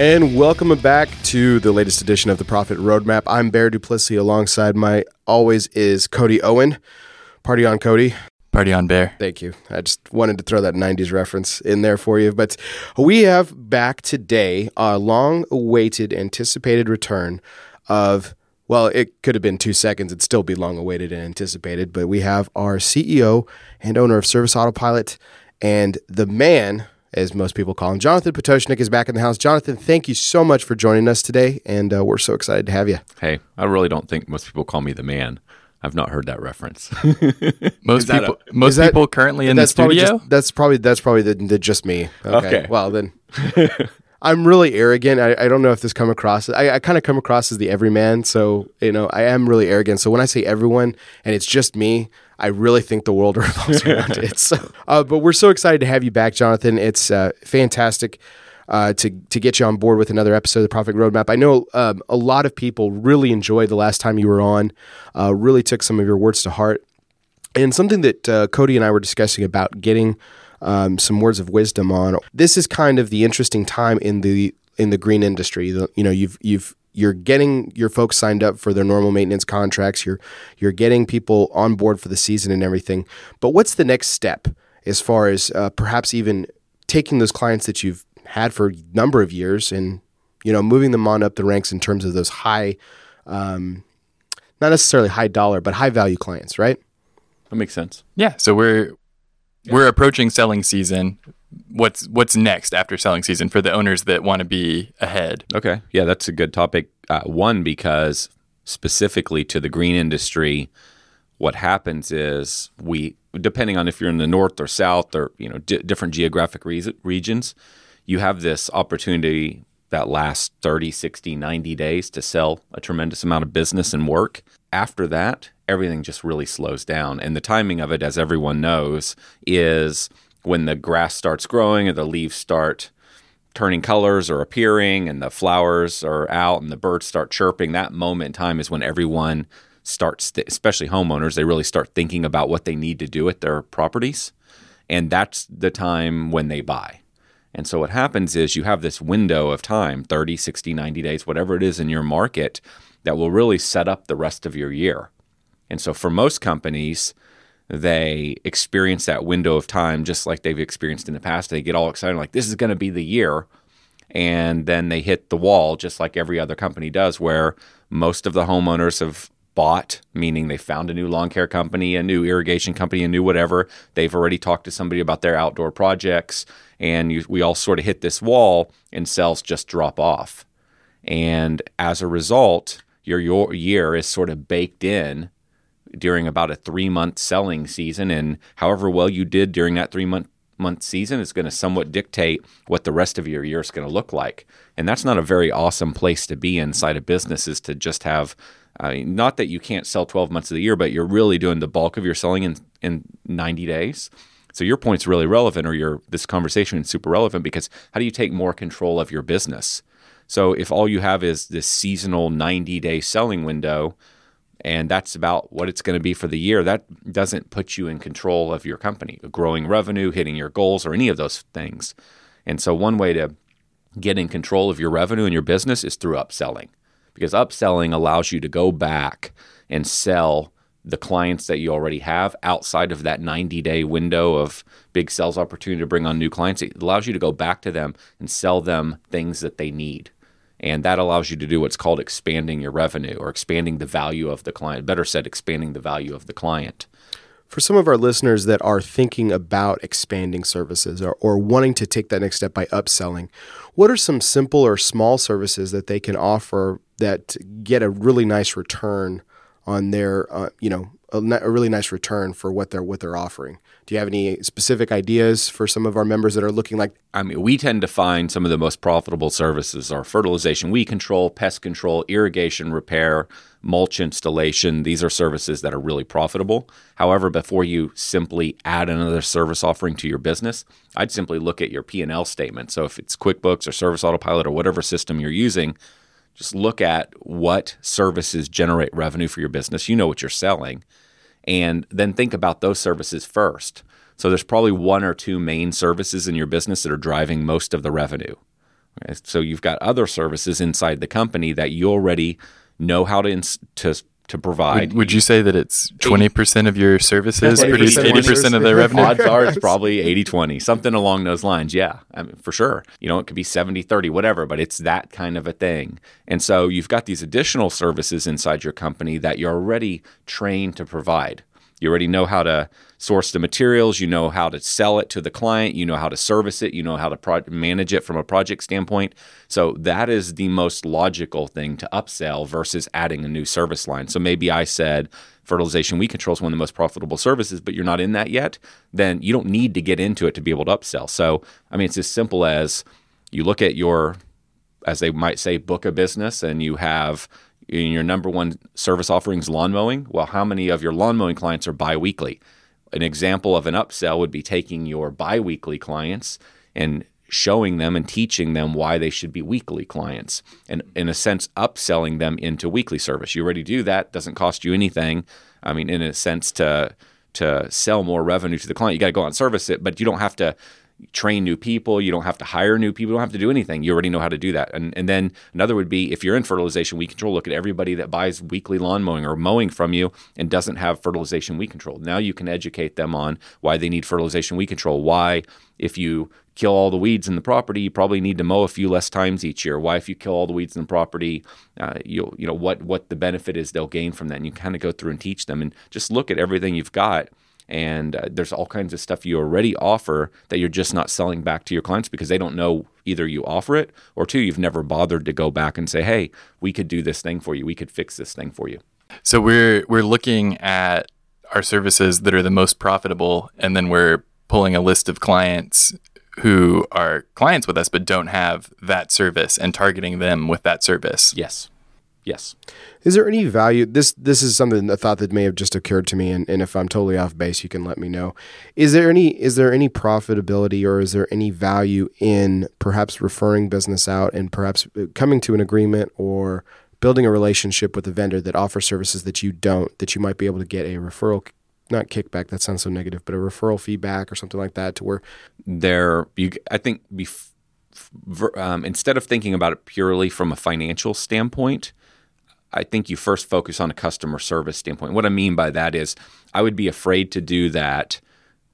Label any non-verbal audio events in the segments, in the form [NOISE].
And welcome back to the latest edition of the Profit Roadmap. I'm Bear Duplessis alongside my always is Cody Owen. Party on, Cody. Party on, Bear. Thank you. I just wanted to throw that 90s reference in there for you. But we have back today a long awaited, anticipated return of, well, it could have been two seconds. It'd still be long awaited and anticipated. But we have our CEO and owner of Service Autopilot and the man as most people call him. Jonathan Pototschnik is back in the house. Jonathan, thank you so much for joining us today, and uh, we're so excited to have you. Hey, I really don't think most people call me the man. I've not heard that reference. [LAUGHS] most people, a, most that, people currently in the studio. Just, that's probably that's probably the, the just me. Okay. okay. Well then, [LAUGHS] I'm really arrogant. I, I, don't know if this come across. I, I kind of come across as the everyman. So you know, I am really arrogant. So when I say everyone and it's just me, I really think the world [LAUGHS] revolves around it. So, uh, but we're so excited to have you back, Jonathan. It's uh, fantastic. Uh, to to get you on board with another episode of the Profit Roadmap. I know um, a lot of people really enjoyed the last time you were on. Uh, really took some of your words to heart, and something that uh, Cody and I were discussing about getting um, some words of wisdom on. This is kind of the interesting time in the in the green industry. The, you know, you've you've you're getting your folks signed up for their normal maintenance contracts. You're you're getting people on board for the season and everything. But what's the next step as far as uh, perhaps even taking those clients that you've had for a number of years and you know moving them on up the ranks in terms of those high, um, not necessarily high dollar, but high value clients, right? That makes sense. Yeah. So we're we're approaching selling season what's what's next after selling season for the owners that want to be ahead. Okay, yeah, that's a good topic. Uh, one because specifically to the green industry, what happens is we, depending on if you're in the north or south or you know different geographic re- regions, you have this opportunity that lasts 30, 60, 90 days to sell a tremendous amount of business and work. After that, everything just really slows down. And the timing of it, as everyone knows, is when the grass starts growing or the leaves start turning colors or appearing and the flowers are out and the birds start chirping, that moment in time is when everyone starts, especially homeowners, they really start thinking about what they need to do with their properties. And that's the time when they buy. And so what happens is you have this window of time 30, 60, 90 days, whatever it is in your market that will really set up the rest of your year. And so for most companies, they experience that window of time just like they've experienced in the past. They get all excited, like, this is going to be the year. And then they hit the wall, just like every other company does, where most of the homeowners have bought, meaning they found a new lawn care company, a new irrigation company, a new whatever. They've already talked to somebody about their outdoor projects. And you, we all sort of hit this wall, and sales just drop off. And as a result, your, your year is sort of baked in during about a three month selling season. And however well you did during that three month month season is going to somewhat dictate what the rest of your year is going to look like. And that's not a very awesome place to be inside a business is to just have not that you can't sell 12 months of the year, but you're really doing the bulk of your selling in, in 90 days. So your point's really relevant, or your this conversation is super relevant because how do you take more control of your business? So if all you have is this seasonal 90 day selling window, and that's about what it's going to be for the year. That doesn't put you in control of your company, growing revenue, hitting your goals, or any of those things. And so, one way to get in control of your revenue and your business is through upselling, because upselling allows you to go back and sell the clients that you already have outside of that 90 day window of big sales opportunity to bring on new clients. It allows you to go back to them and sell them things that they need. And that allows you to do what's called expanding your revenue or expanding the value of the client. Better said, expanding the value of the client. For some of our listeners that are thinking about expanding services or, or wanting to take that next step by upselling, what are some simple or small services that they can offer that get a really nice return on their, uh, you know, a, a, really nice return for what they're what they're offering? Do you have any specific ideas for some of our members that are looking like? I mean, we tend to find some of the most profitable services are fertilization, weed control, pest control, irrigation repair, mulch installation. These are services that are really profitable. However, before you simply add another service offering to your business, I'd simply look at your P&L statement. So if it's QuickBooks or Service Autopilot or whatever system you're using, just look at what services generate revenue for your business. You know what you're selling and then think about those services first. So there's probably one or two main services in your business that are driving most of the revenue. So you've got other services inside the company that you already know how to ins- to to provide. Would, would, you say that it's 20% of your services produce 80% of the revenue? Odds are it's probably 80 20, something along those lines. Yeah, I mean, for sure. You know, it could be 70 30, whatever, but it's that kind of a thing. And so you've got these additional services inside your company that you're already trained to provide. You already know how to source the materials, you know how to sell it to the client, you know how to service it, you know how to pro- manage it from a project standpoint. So that is the most logical thing to upsell versus adding a new service line. So maybe I said fertilization weed control is one of the most profitable services, but you're not in that yet, then you don't need to get into it to be able to upsell. So, I mean, it's as simple as you look at your, as they might say, book of business and you have in your number one service offerings lawn mowing. Well, how many of your lawn mowing clients are biweekly? An example of an upsell would be taking your biweekly clients and showing them and teaching them why they should be weekly clients and in a sense upselling them into weekly service you already do that doesn't cost you anything i mean in a sense to to sell more revenue to the client you got to go out and service it but you don't have to train new people. You don't have to hire new people. You don't have to do anything. You already know how to do that. And and then another would be if you're in fertilization weed control, look at everybody that buys weekly lawn mowing or mowing from you and doesn't have fertilization weed control. Now you can educate them on why they need fertilization weed control. Why if you kill all the weeds in the property, you probably need to mow a few less times each year. Why if you kill all the weeds in the property, uh, you you know what what the benefit is they'll gain from that. And you kind of go through and teach them and just look at everything you've got and uh, there's all kinds of stuff you already offer that you're just not selling back to your clients because they don't know either you offer it or two you've never bothered to go back and say hey we could do this thing for you. We could fix this thing for you. So we're we're looking at our services that are the most profitable and then we're pulling a list of clients who are clients with us but don't have that service and targeting them with that service. Yes Yes. Is there any value? This this is something a thought that may have just occurred to me, and, and if I'm totally off base, you can let me know. Is there any is there any profitability or is there any value in perhaps referring business out and perhaps coming to an agreement or building a relationship with a vendor that offers services that you don't that you might be able to get a referral not kickback that sounds so negative but a referral feedback or something like that to where there you I think bef- um, instead of thinking about it purely from a financial standpoint I think you first focus on a customer service standpoint. What I mean by that is I would be afraid to do that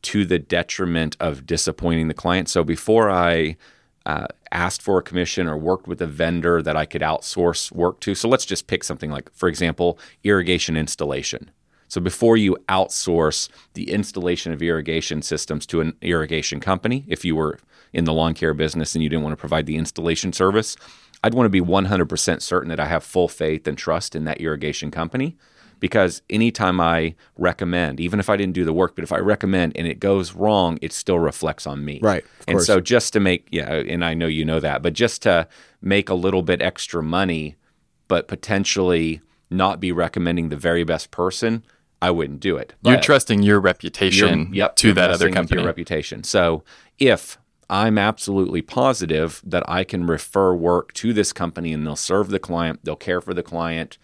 to the detriment of disappointing the client. So before I uh, asked for a commission or worked with a vendor that I could outsource work to, so let's just pick something like, for example, irrigation installation. So before you outsource the installation of irrigation systems to an irrigation company, if you were in the lawn care business and you didn't want to provide the installation service, I'd want to be 100% certain that I have full faith and trust in that irrigation company because anytime I recommend, even if I didn't do the work, but if I recommend and it goes wrong, it still reflects on me. Right. And so just to make, yeah, and I know you know that, but just to make a little bit extra money, but potentially not be recommending the very best person, I wouldn't do it. You're trusting your reputation yep, to that other company. Your reputation. So if I'm absolutely positive that I can refer work to this company and they'll serve the client, they'll care for the client,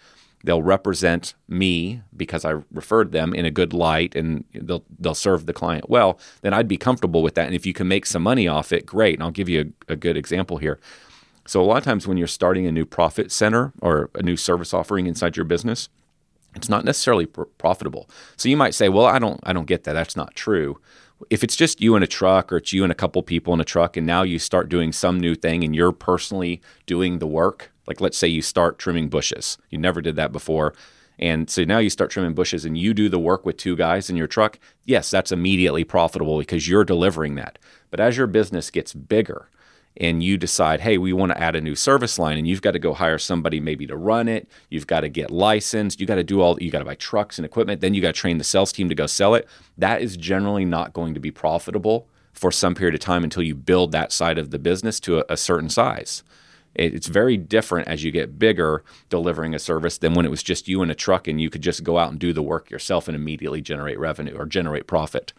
they'll represent me because I referred them in a good light and they'll they'll serve the client well, then I'd be comfortable with that. And if you can make some money off it, great. And I'll give you a, a good example here. So a lot of times when you're starting a new profit center or a new service offering inside your business, it's not necessarily pr- profitable. So you might say, "Well, I don't I don't get that. That's not true." If it's just you in a truck or it's you and a couple people in a truck and now you start doing some new thing and you're personally doing the work like let's say you start trimming bushes. You never did that before. And so now you start trimming bushes and you do the work with two guys in your truck yes that's immediately profitable because you're delivering that. But as your business gets bigger and you decide, hey, we want to add a new service line, and you've got to go hire somebody maybe to run it. You've got to get licensed. You got to do all. You got to buy trucks and equipment. Then you got to train the sales team to go sell it. That is generally not going to be profitable for some period of time until you build that side of the business to a, a certain size. It's very different as you get bigger delivering a service than when it was just you in a truck and you could just go out and do the work yourself and immediately generate revenue or generate profit.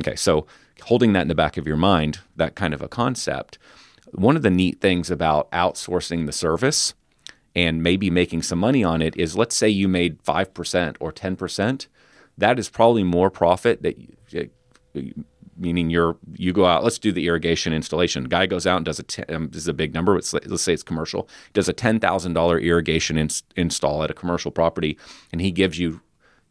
Okay, so holding that in the back of your mind, that kind of a concept one of the neat things about outsourcing the service and maybe making some money on it is let's say you made 5% or 10%, that is probably more profit that meaning you're you go out. Let's do the irrigation installation. Guy goes out and does a um, this is a big number. Let's, let's say it's commercial. Does a ten thousand dollar irrigation ins- install at a commercial property, and he gives you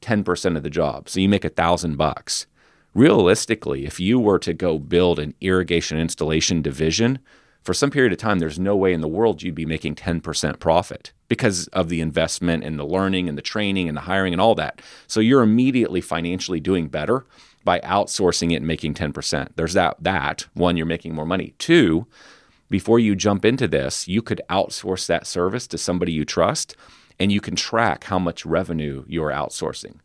ten percent of the job. So you make a thousand bucks. Realistically, if you were to go build an irrigation installation division, for some period of time, there's no way in the world you'd be making 10% profit because of the investment and the learning and the training and the hiring and all that. So you're immediately financially doing better by outsourcing it and making 10%. There's that that one you're making more money. Two, before you jump into this, you could outsource that service to somebody you trust and you can track how much revenue you're outsourcing.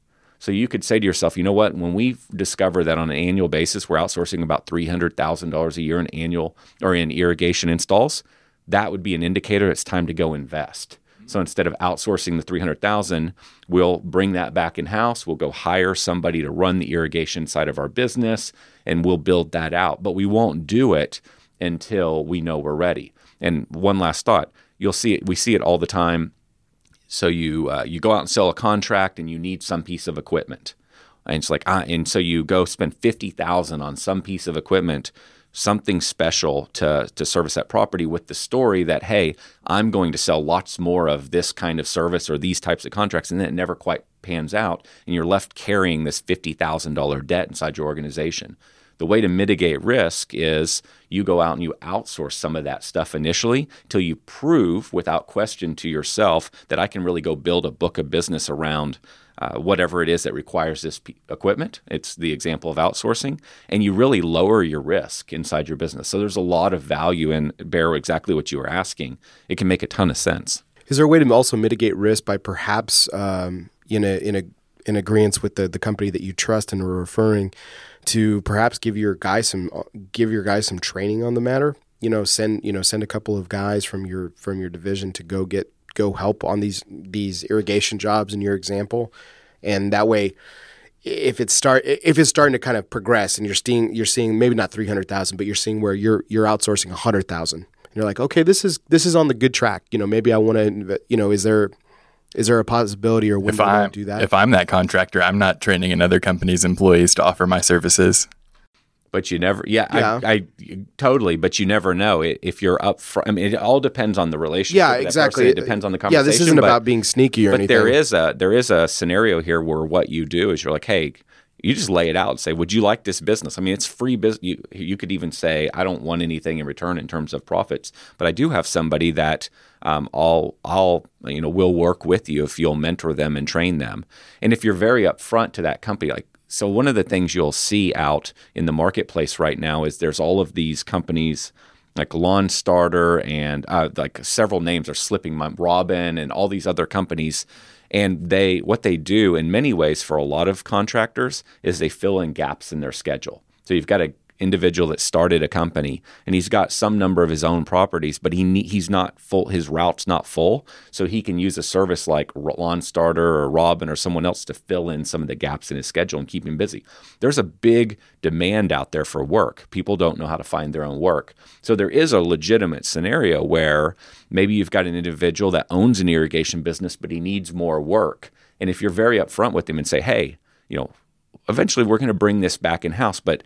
So you could say to yourself, you know what? When we discover that on an annual basis we're outsourcing about three hundred thousand dollars a year in annual or in irrigation installs, that would be an indicator it's time to go invest. So instead of outsourcing the 300,000, we'll bring that back in house. We'll go hire somebody to run the irrigation side of our business and we'll build that out. But we won't do it until we know we're ready. And one last thought, you'll see it we see it all the time so you uh, you go out and sell a contract, and you need some piece of equipment, and it's like, ah, and so you go spend fifty thousand on some piece of equipment, something special to to service that property, with the story that hey, I'm going to sell lots more of this kind of service or these types of contracts, and then it never quite pans out, and you're left carrying this fifty thousand dollar debt inside your organization. The way to mitigate risk is you go out and you outsource some of that stuff initially till you prove without question to yourself that I can really go build a book of business around uh, whatever it is that requires this p- equipment. It's the example of outsourcing, and you really lower your risk inside your business. So there's a lot of value in Barrow, exactly what you were asking. It can make a ton of sense. Is there a way to also mitigate risk by perhaps um, in a in a in agreement with the the company that you trust and are referring? To perhaps give your guys some uh, give your guys some training on the matter. You know, send you know send a couple of guys from your from your division to go get go help on these these irrigation jobs in your example, and that way, if it's start if it's starting to kind of progress and you're seeing you're seeing maybe not three hundred thousand, but you're seeing where you're you're outsourcing a hundred thousand. You're like, okay, this is this is on the good track. You know, maybe I want to. You know, is there is there a possibility or when I do that? If I'm that contractor, I'm not training another company's employees to offer my services. But you never, yeah, yeah. I, I, totally. But you never know if you're up front. I mean, it all depends on the relationship. Yeah, exactly. It depends on the conversation. Yeah, this isn't but, about being sneaky or but anything. there is a there is a scenario here where what you do is you're like, hey, you just lay it out and say, "Would you like this business?" I mean, it's free business. You, you could even say, "I don't want anything in return in terms of profits, but I do have somebody that um, I'll I'll you know will work with you if you'll mentor them and train them." And if you're very upfront to that company, like so, one of the things you'll see out in the marketplace right now is there's all of these companies like LawnStarter and uh, like several names are slipping my Robin and all these other companies and they what they do in many ways for a lot of contractors is they fill in gaps in their schedule. So you've got a individual that started a company and he's got some number of his own properties, but he he's not full. His route's not full, so he can use a service like LawnStarter or Robin or someone else to fill in some of the gaps in his schedule and keep him busy. There's a big demand out there for work. People don't know how to find their own work, so there is a legitimate scenario where maybe you've got an individual that owns an irrigation business, but he needs more work. And if you're very upfront with him and say, hey, you know, eventually we're going to bring this back in house, but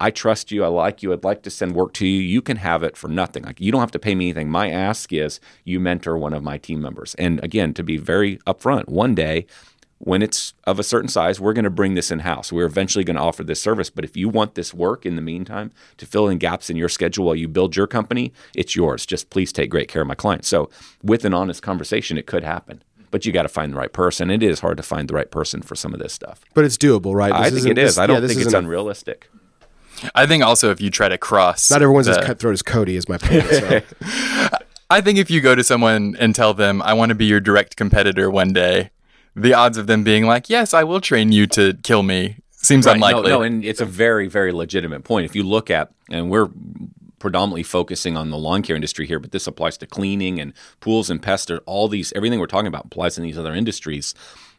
I trust you. I like you. I'd like to send work to you. You can have it for nothing. Like you don't have to pay me anything. My ask is you mentor one of my team members. And again, to be very upfront, one day when it's of a certain size, we're going to bring this in house. We're eventually going to offer this service. But if you want this work in the meantime to fill in gaps in your schedule while you build your company, it's yours. Just please take great care of my clients. So, with an honest conversation, it could happen but you got to find the right person. It is hard to find the right person for some of this stuff. But it's doable, right? This I think it is. This, I don't yeah, think it's unrealistic. I think also if you try to cross, not everyone's the, as cutthroat as Cody is my point. So. [LAUGHS] I think if you go to someone and tell them, "I want to be your direct competitor one day," the odds of them being like, "Yes, I will train you to kill me," seems right, unlikely. No, no, and it's a very, very legitimate point. If you look at, and we're predominantly focusing on the lawn care industry here, but this applies to cleaning and pools and pests. All these, everything we're talking about applies in these other industries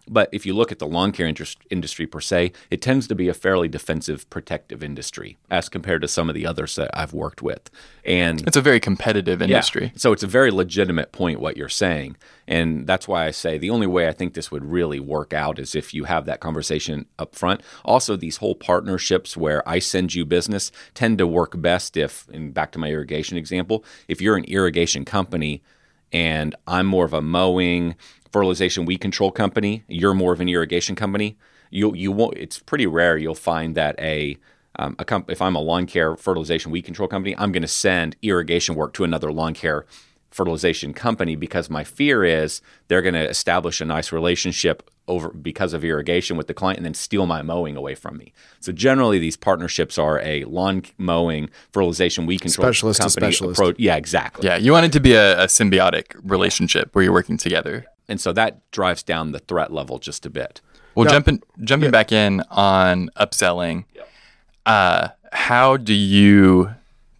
But if you look at the lawn care interest, industry per se, it tends to be a fairly defensive, protective industry as compared to some of the others that I've worked with. And it's a very competitive industry. Yeah, so it's a very legitimate point what you're saying. And that's why I say the only way I think this would really work out is if you have that conversation up front. Also, these whole partnerships where I send you business tend to work best if, and back to my irrigation example, if you're an irrigation company and I'm more of a mowing, fertilization weed control company, you're more of an irrigation company. You you won't. It's pretty rare you'll find that a um, a comp- if I'm a lawn care fertilization weed control company, I'm going to send irrigation work to another lawn care fertilization company because my fear is they're going to establish a nice relationship over because of irrigation with the client and then steal my mowing away from me. So generally these partnerships are a lawn mowing fertilization weed control specialist company to specialist. Approach. Yeah, exactly. Yeah, you want it to be a, a symbiotic relationship where you're working together. And so that drives down the threat level just a bit. Well, now, jumping jumping yeah. back in on upselling, uh, how do you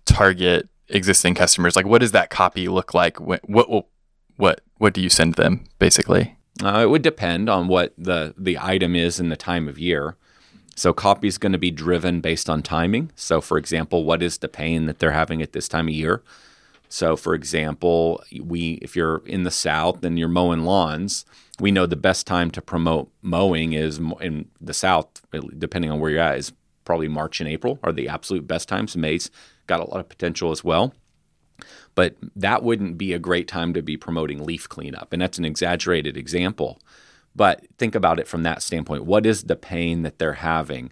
target existing customers? Like, what does that copy look like? What what what what do you send them basically? Uh, it would depend on what the the item is and the time of year. So copy is going to be driven based on timing. So, for example, what is the pain that they're having at this time of year? So, for example, we if you're in the South and you're mowing lawns, we know the best time to promote mowing is in the South, depending on where you're at, is probably March and April are the absolute best times. May's got a lot of potential as well. But that wouldn't be a great time to be promoting leaf cleanup. And that's an exaggerated example. But think about it from that standpoint. What is the pain that they're having?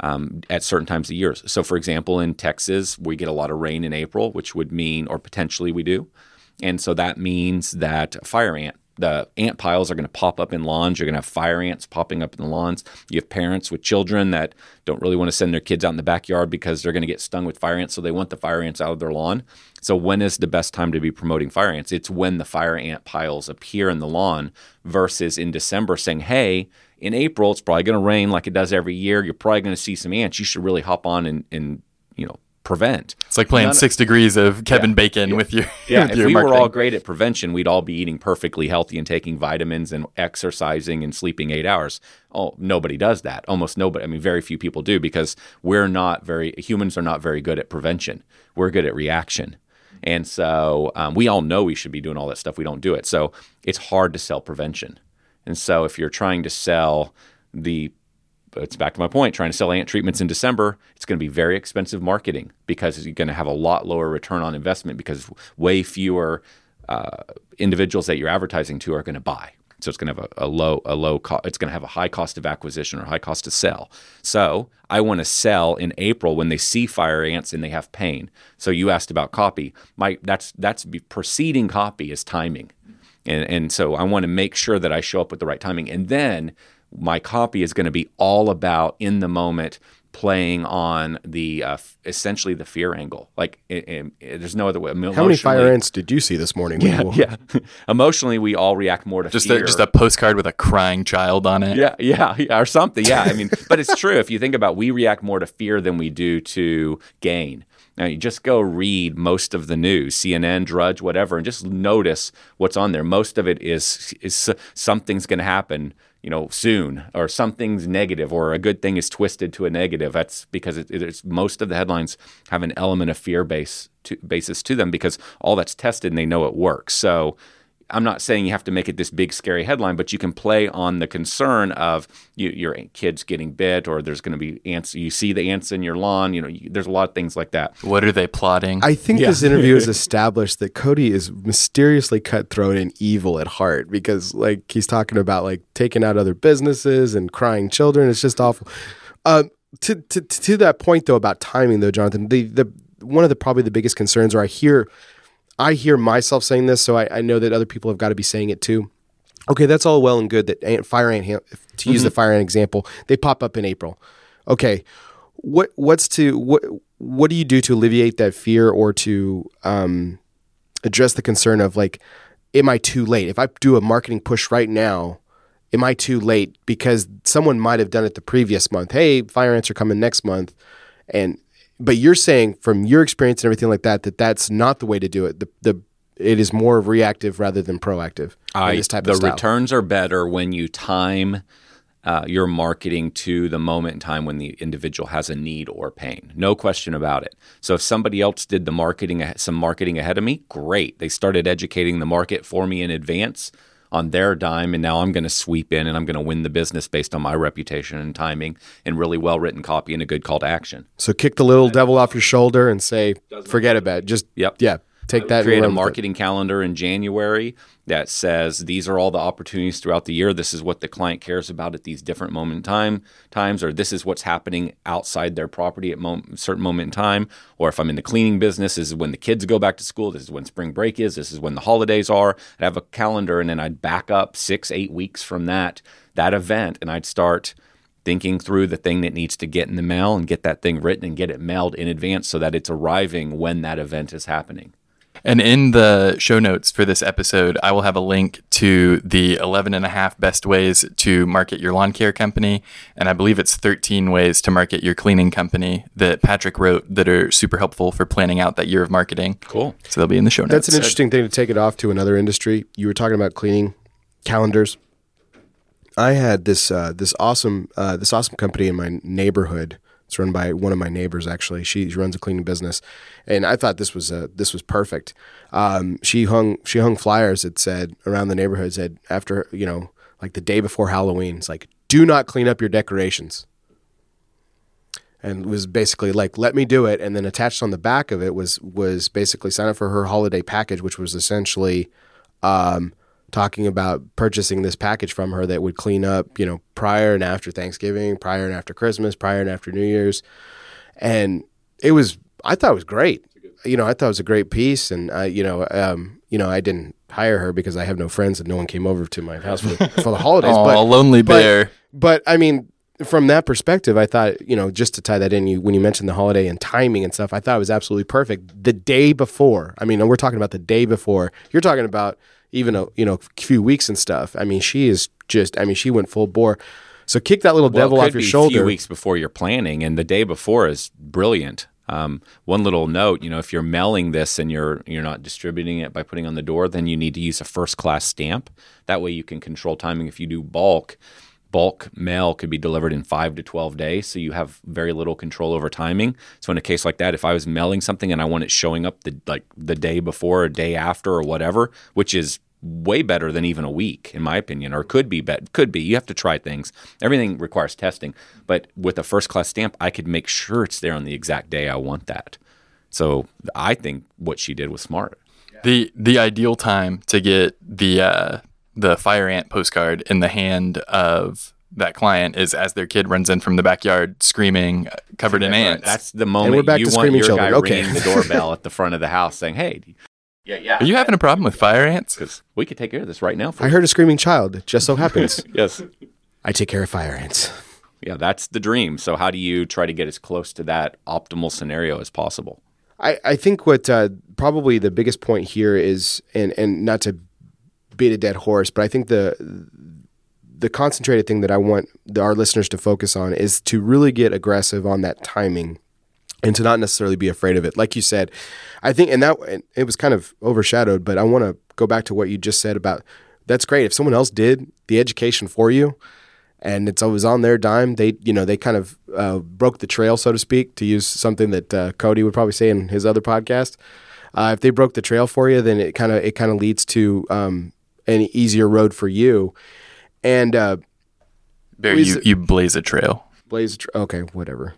um, at certain times of years. So, for example, in Texas, we get a lot of rain in April, which would mean, or potentially we do. And so that means that fire ant, the ant piles are going to pop up in lawns. You're going to have fire ants popping up in the lawns. You have parents with children that don't really want to send their kids out in the backyard because they're going to get stung with fire ants. So they want the fire ants out of their lawn. So, when is the best time to be promoting fire ants? It's when the fire ant piles appear in the lawn versus in December saying, hey, in April, it's probably going to rain like it does every year. You're probably going to see some ants. You should really hop on and, and you know, prevent. It's like playing None six degrees of Kevin yeah, Bacon yeah, with your [LAUGHS] yeah. With if your we marketing. were all great at prevention, we'd all be eating perfectly healthy and taking vitamins and exercising and sleeping eight hours. Oh, nobody does that. Almost nobody. I mean, very few people do because we're not very humans are not very good at prevention. We're good at reaction. And so um, we all know we should be doing all that stuff. We don't do it. So it's hard to sell prevention. And so if you're trying to sell the it's back to my point trying to sell ant treatments in December, it's going to be very expensive marketing because you're going to have a lot lower return on investment because way fewer uh, individuals that you're advertising to are going to buy. So it's going to have a, a low, a low cost. It's going to have a high cost of acquisition or high cost to sell. So I want to sell in April when they see fire ants and they have pain. So you asked about copy. My that's that's preceding copy is timing, and and so I want to make sure that I show up with the right timing, and then my copy is going to be all about in the moment playing on the uh, essentially the fear angle. Like it, it, it, there's no other way. How many fire ants did you see this morning? Yeah, yeah. [LAUGHS] Emotionally, we all react more to just fear. A, just a postcard with a crying child on it. Yeah, yeah, yeah or something. Yeah, I mean, [LAUGHS] but it's true. If you think about, we react more to fear than we do to gain. Now, you just go read most of the news, CNN, Drudge, whatever, and just notice what's on there. Most of it is is something's going to happen you know, soon, or something's negative, or a good thing is twisted to a negative. That's because it, it's most of the headlines have an element of fear base to, basis to them because all that's tested and they know it works. So I'm not saying you have to make it this big scary headline, but you can play on the concern of you, your kids getting bit, or there's going to be ants. You see the ants in your lawn. You know, you, there's a lot of things like that. What are they plotting? I think yeah. this interview has [LAUGHS] established that Cody is mysteriously cutthroat and evil at heart because, like, he's talking about like taking out other businesses and crying children. It's just awful. Uh, to, to to that point though about timing though, Jonathan, the the one of the probably the biggest concerns, or I hear I hear myself saying this, so I, I know that other people have got to be saying it too. Okay, that's all well and good that ant, fire ant, to use mm-hmm. the fire ant example, they pop up in April. Okay, what what's to what what do you do to alleviate that fear or to um, address the concern of like, am I too late? If I do a marketing push right now, am I too late because someone might have done it the previous month? Hey, fire ants are coming next month, and but you're saying from your experience and everything like that that that's not the way to do it. The the it is more reactive rather than proactive. I, this type the of returns are better when you time uh, your marketing to the moment in time when the individual has a need or pain. No question about it. So if somebody else did the marketing, some marketing ahead of me, great. They started educating the market for me in advance on their dime, and now I'm going to sweep in and I'm going to win the business based on my reputation and timing and really well written copy and a good call to action. So kick the little devil off your shoulder and say, forget about it. Just yep, yeah, take uh, that. Create a marketing calendar in January that says these are all the opportunities throughout the year. This is what the client cares about at these different moment in time times, or this is what's happening outside their property at a certain moment in time. Or if I'm in the cleaning business, this is when the kids go back to school. This is when spring break is. This is when the holidays are. I'd have a calendar, and then I'd back up six, eight weeks from that that event, and I'd start thinking through the thing that needs to get in the mail and get that thing written and get it mailed in advance so that it's arriving when that event is happening. And in the show notes for this episode, I will have a link to the 11 and a half best ways to market your lawn care company. And I believe it's 13 ways to market your cleaning company that Patrick wrote that are super helpful for planning out that year of marketing. Cool. So they'll be in the show notes. That's an interesting thing to take it off to another industry. You were talking about cleaning calendars. I had this uh, this awesome uh, this awesome company in my neighborhood it's run by one of my neighbors actually. She runs a cleaning business, and I thought this was a, this was perfect. Um, she hung she hung flyers that said around the neighborhood said after you know like the day before Halloween. It's like do not clean up your decorations, and was basically like let me do it. And then attached on the back of it was was basically sign up for her holiday package, which was essentially. Um, talking about purchasing this package from her that would clean up, you know, prior and after Thanksgiving, prior and after Christmas, prior and after New Year's. And it was, I thought it was great. You know, I thought it was a great piece. And, I, you know, um, you know, I didn't hire her because I have no friends and no one came over to my house for, [LAUGHS] for the holidays. Oh, but, lonely bear. But, but I mean, from that perspective, I thought, you know, just to tie that in, you when you mentioned the holiday and timing and stuff, I thought it was absolutely perfect. The day before, I mean, we're talking about the day before. You're talking about even a you know few weeks and stuff. I mean, she is just. I mean, she went full bore. So kick that little well, devil off your shoulder. A few weeks before you're planning, and the day before is brilliant. Um, one little note, you know, if you're mailing this and you're you're not distributing it by putting on the door, then you need to use a first class stamp. That way, you can control timing. If you do bulk, bulk mail could be delivered in five to 12 days. So you have very little control over timing. So in a case like that, if I was mailing something and I want it showing up the, like the day before or day after or whatever, which is way better than even a week in my opinion or could be bet could be you have to try things everything requires testing but with a first class stamp i could make sure it's there on the exact day i want that so i think what she did was smart the the ideal time to get the uh, the fire ant postcard in the hand of that client is as their kid runs in from the backyard screaming, covered in ants. That's the moment we're back you to want your children. guy okay. ringing the doorbell at the front of the house saying, "Hey, [LAUGHS] yeah, yeah." Are you having a problem with fire ants? Because we could take care of this right now. I heard a screaming child. It just so happens. [LAUGHS] yes, I take care of fire ants. Yeah, that's the dream. So, how do you try to get as close to that optimal scenario as possible? I, I think what uh, probably the biggest point here is, and and not to beat a dead horse, but I think the the concentrated thing that I want the, our listeners to focus on is to really get aggressive on that timing and to not necessarily be afraid of it. Like you said, I think, and that it was kind of overshadowed, but I want to go back to what you just said about that's great. If someone else did the education for you and it's always on their dime, they, you know, they kind of uh, broke the trail, so to speak, to use something that uh, Cody would probably say in his other podcast. Uh, if they broke the trail for you, then it kind of it kind of leads to um, an easier road for you. And uh, Barry, you, you blaze a trail. Blaze a trail. Okay, whatever.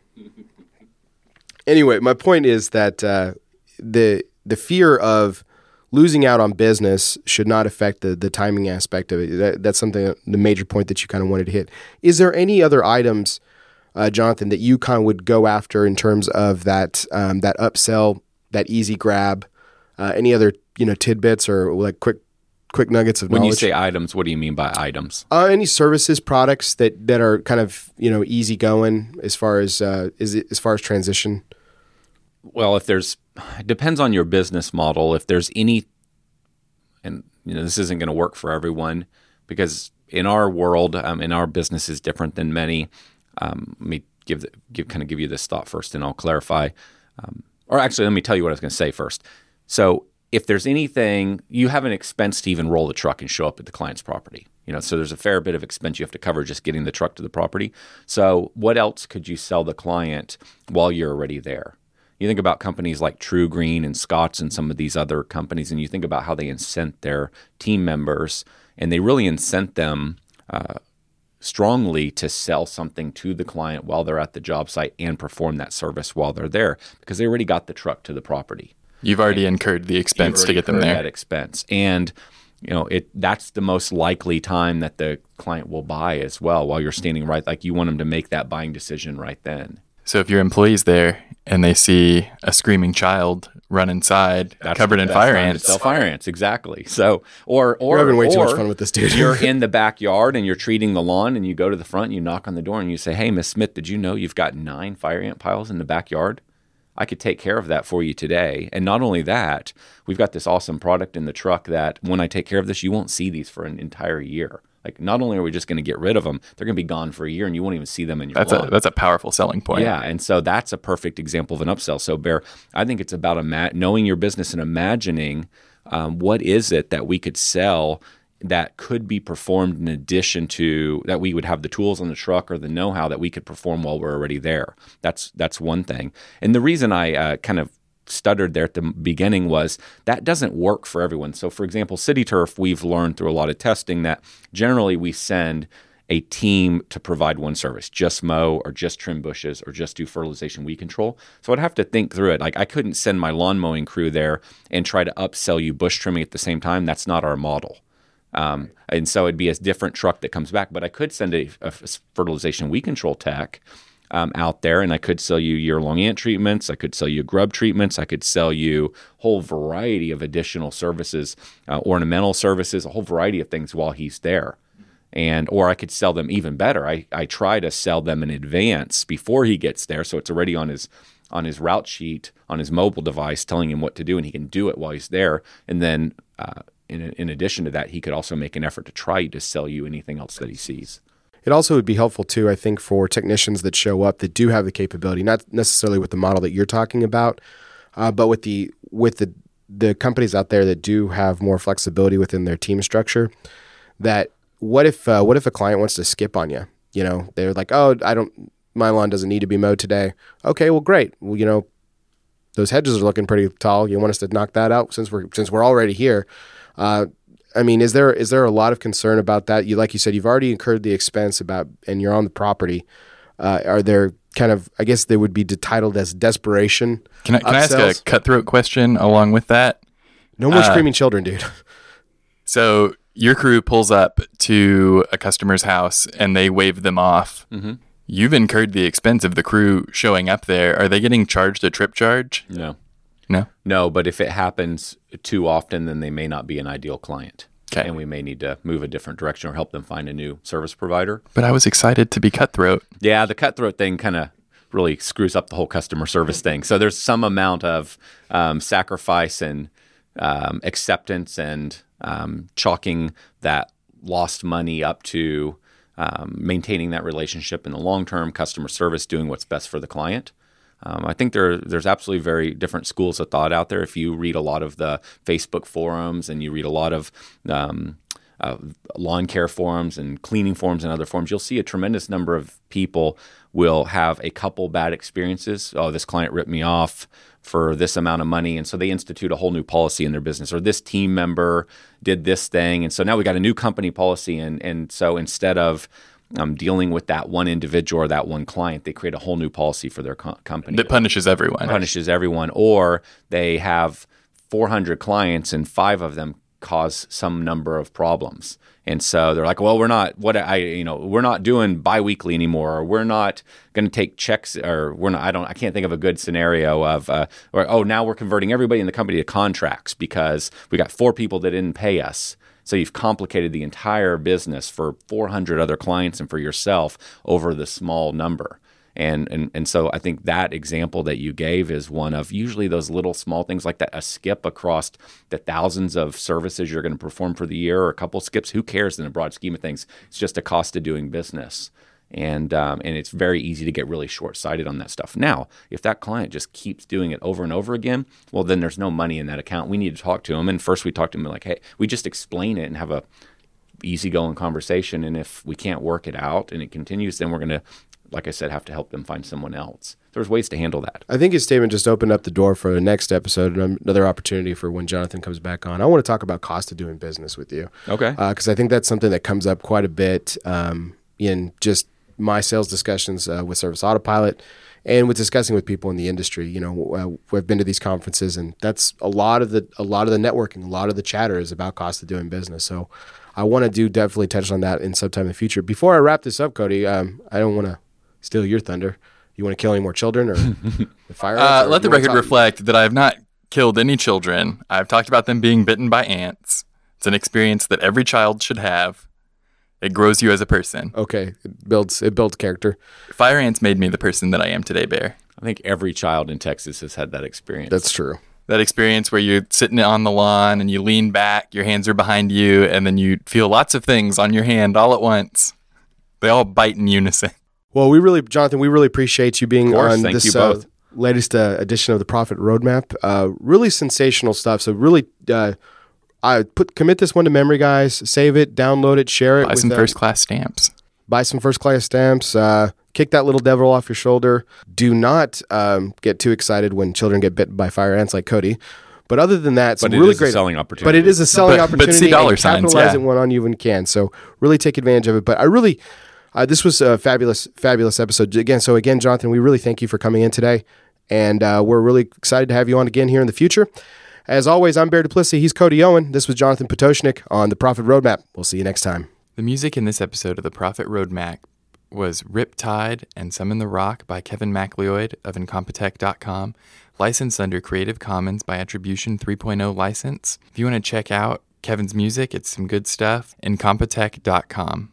anyway, my point is that uh, the the fear of losing out on business should not affect the the timing aspect of it. That, that's something the major point that you kind of wanted to hit. Is there any other items, uh, Jonathan, that you kind of would go after in terms of that um, that upsell, that easy grab? Uh, any other you know tidbits or like quick quick nuggets of when knowledge. you say items, what do you mean by items? Uh, any services, products that that are kind of you know easy going as far as uh, is it, as far as transition. Well, if there's, it depends on your business model. If there's any, and you know this isn't going to work for everyone because in our world, um, in our business is different than many. Um, let me give, the, give kind of give you this thought first, and I'll clarify. Um, or actually, let me tell you what I was going to say first. So if there's anything, you have an expense to even roll the truck and show up at the client's property. You know, so there's a fair bit of expense you have to cover just getting the truck to the property. So what else could you sell the client while you're already there? You think about companies like TruGreen and Scotts and some of these other companies, and you think about how they incent their team members, and they really incent them uh, strongly to sell something to the client while they're at the job site and perform that service while they're there because they already got the truck to the property. You've already and incurred the expense to get them there. That expense, and you know it. That's the most likely time that the client will buy as well. While you're standing right, like you want them to make that buying decision right then. So if your employee's there and they see a screaming child run inside that's, covered in fire ants, sell fire ants exactly. So or or you're having way too much fun with this dude. you're [LAUGHS] in the backyard and you're treating the lawn, and you go to the front, and you knock on the door, and you say, "Hey, Miss Smith, did you know you've got nine fire ant piles in the backyard?" I could take care of that for you today. And not only that, we've got this awesome product in the truck that when I take care of this, you won't see these for an entire year. Like not only are we just going to get rid of them, they're going to be gone for a year, and you won't even see them in your. That's lawn. a that's a powerful selling point. Yeah, and so that's a perfect example of an upsell. So Bear, I think it's about ima- knowing your business and imagining um, what is it that we could sell that could be performed in addition to that we would have the tools on the truck or the know-how that we could perform while we're already there. That's that's one thing. And the reason I uh, kind of stuttered there at the beginning was that doesn't work for everyone. So for example, City Turf, we've learned through a lot of testing that generally we send a team to provide one service, just mow or just trim bushes or just do fertilization weed control. So I'd have to think through it. Like I couldn't send my lawn mowing crew there and try to upsell you bush trimming at the same time. That's not our model. Um, and so it'd be a different truck that comes back. But I could send a, a fertilization weed control tech um, out there, and I could sell you year-long ant treatments. I could sell you grub treatments. I could sell you a whole variety of additional services, uh, ornamental services, a whole variety of things while he's there. And or I could sell them even better. I, I try to sell them in advance before he gets there, so it's already on his on his route sheet on his mobile device, telling him what to do, and he can do it while he's there. And then uh, in, in addition to that, he could also make an effort to try to sell you anything else that he sees. It also would be helpful too, I think, for technicians that show up that do have the capability, not necessarily with the model that you're talking about, uh, but with the with the the companies out there that do have more flexibility within their team structure. That what if uh, what if a client wants to skip on you? You know, they're like, oh, I don't, my lawn doesn't need to be mowed today. Okay, well, great. Well, you know, those hedges are looking pretty tall. You want us to knock that out since we're since we're already here. Uh, I mean, is there is there a lot of concern about that? You like you said, you've already incurred the expense about, and you're on the property. Uh, are there kind of, I guess they would be titled as desperation? Can I, can I ask a cutthroat question along with that? No more uh, screaming children, dude. [LAUGHS] so your crew pulls up to a customer's house and they wave them off. Mm-hmm. You've incurred the expense of the crew showing up there. Are they getting charged a trip charge? No. No. No, but if it happens too often, then they may not be an ideal client. Okay. And we may need to move a different direction or help them find a new service provider. But I was excited to be cutthroat. Yeah, the cutthroat thing kind of really screws up the whole customer service thing. So there's some amount of um, sacrifice and um, acceptance and um, chalking that lost money up to um, maintaining that relationship in the long term, customer service, doing what's best for the client. Um, I think there there's absolutely very different schools of thought out there. If you read a lot of the Facebook forums and you read a lot of um, uh, lawn care forums and cleaning forums and other forums, you'll see a tremendous number of people will have a couple bad experiences. Oh, this client ripped me off for this amount of money, and so they institute a whole new policy in their business. Or this team member did this thing, and so now we got a new company policy, and and so instead of um, dealing with that one individual or that one client, they create a whole new policy for their co- company that punishes everyone. Punishes everyone, or they have 400 clients and five of them cause some number of problems. And so they're like, well, we're not what I you know we're not doing biweekly anymore, or we're not going to take checks, or we're not. I don't. I can't think of a good scenario of, uh, or oh, now we're converting everybody in the company to contracts because we got four people that didn't pay us. So you've complicated the entire business for 400 other clients and for yourself over the small number. And, and and so I think that example that you gave is one of usually those little small things like that a skip across the thousands of services you're going to perform for the year or a couple skips. Who cares in the broad scheme of things? It's just a cost of doing business and um, and it's very easy to get really short sighted on that stuff. Now, if that client just keeps doing it over and over again, well, then there's no money in that account. We need to talk to them, and first we talk to them like, hey, we just explain it and have a easygoing conversation. And if we can't work it out and it continues, then we're going to, like I said, have to help them find someone else. There's ways to handle that. I think his statement just opened up the door for the next episode and another opportunity for when Jonathan comes back on. I want to talk about cost of doing business with you. Okay. Because uh, I think that's something that comes up quite a bit um, in just my sales discussions uh, with Service Autopilot and with discussing with people in the industry. You know, uh, we've been to these conferences, and that's a lot of the a lot of the networking, a lot of the chatter is about cost of doing business. So, I want to do definitely touch on that in sometime in the future. Before I wrap this up, Cody, um, I don't want to steal your thunder. You want to kill any more children or [LAUGHS] fire? Uh, let the record reflect that I have not killed any children. I've talked about them being bitten by ants. It's an experience that every child should have. It grows you as a person. Okay, it builds it builds character. Fire ants made me the person that I am today, Bear. I think every child in Texas has had that experience. That's true. That experience where you're sitting on the lawn and you lean back, your hands are behind you, and then you feel lots of things on your hand all at once. They all bite in unison. Well, we really, Jonathan, we really appreciate you being course, on this uh, latest uh, edition of the Profit Roadmap. Uh, really sensational stuff. So really uh, I put commit this one to memory, guys. Save it, download it, share it. Buy some first class stamps. Buy some first class stamps. Uh, kick that little devil off your shoulder. Do not um, get too excited when children get bitten by fire ants like Cody. But other than that, some really great selling opportunity. But it is a selling but, opportunity. But see dollar signs. Capitalize yeah. one on you when you can. So really take advantage of it. But I really, uh, this was a fabulous, fabulous episode again. So again, Jonathan, we really thank you for coming in today, and uh, we're really excited to have you on again here in the future. As always, I'm Bear Duplessis. He's Cody Owen. This was Jonathan Pototschnik on the Profit Roadmap. We'll see you next time. The music in this episode of the Profit Roadmap was Riptide and Summon the Rock by Kevin MacLeod of Incompetech.com, licensed under Creative Commons by Attribution 3.0 license. If you want to check out Kevin's music, it's some good stuff. Incompetech.com.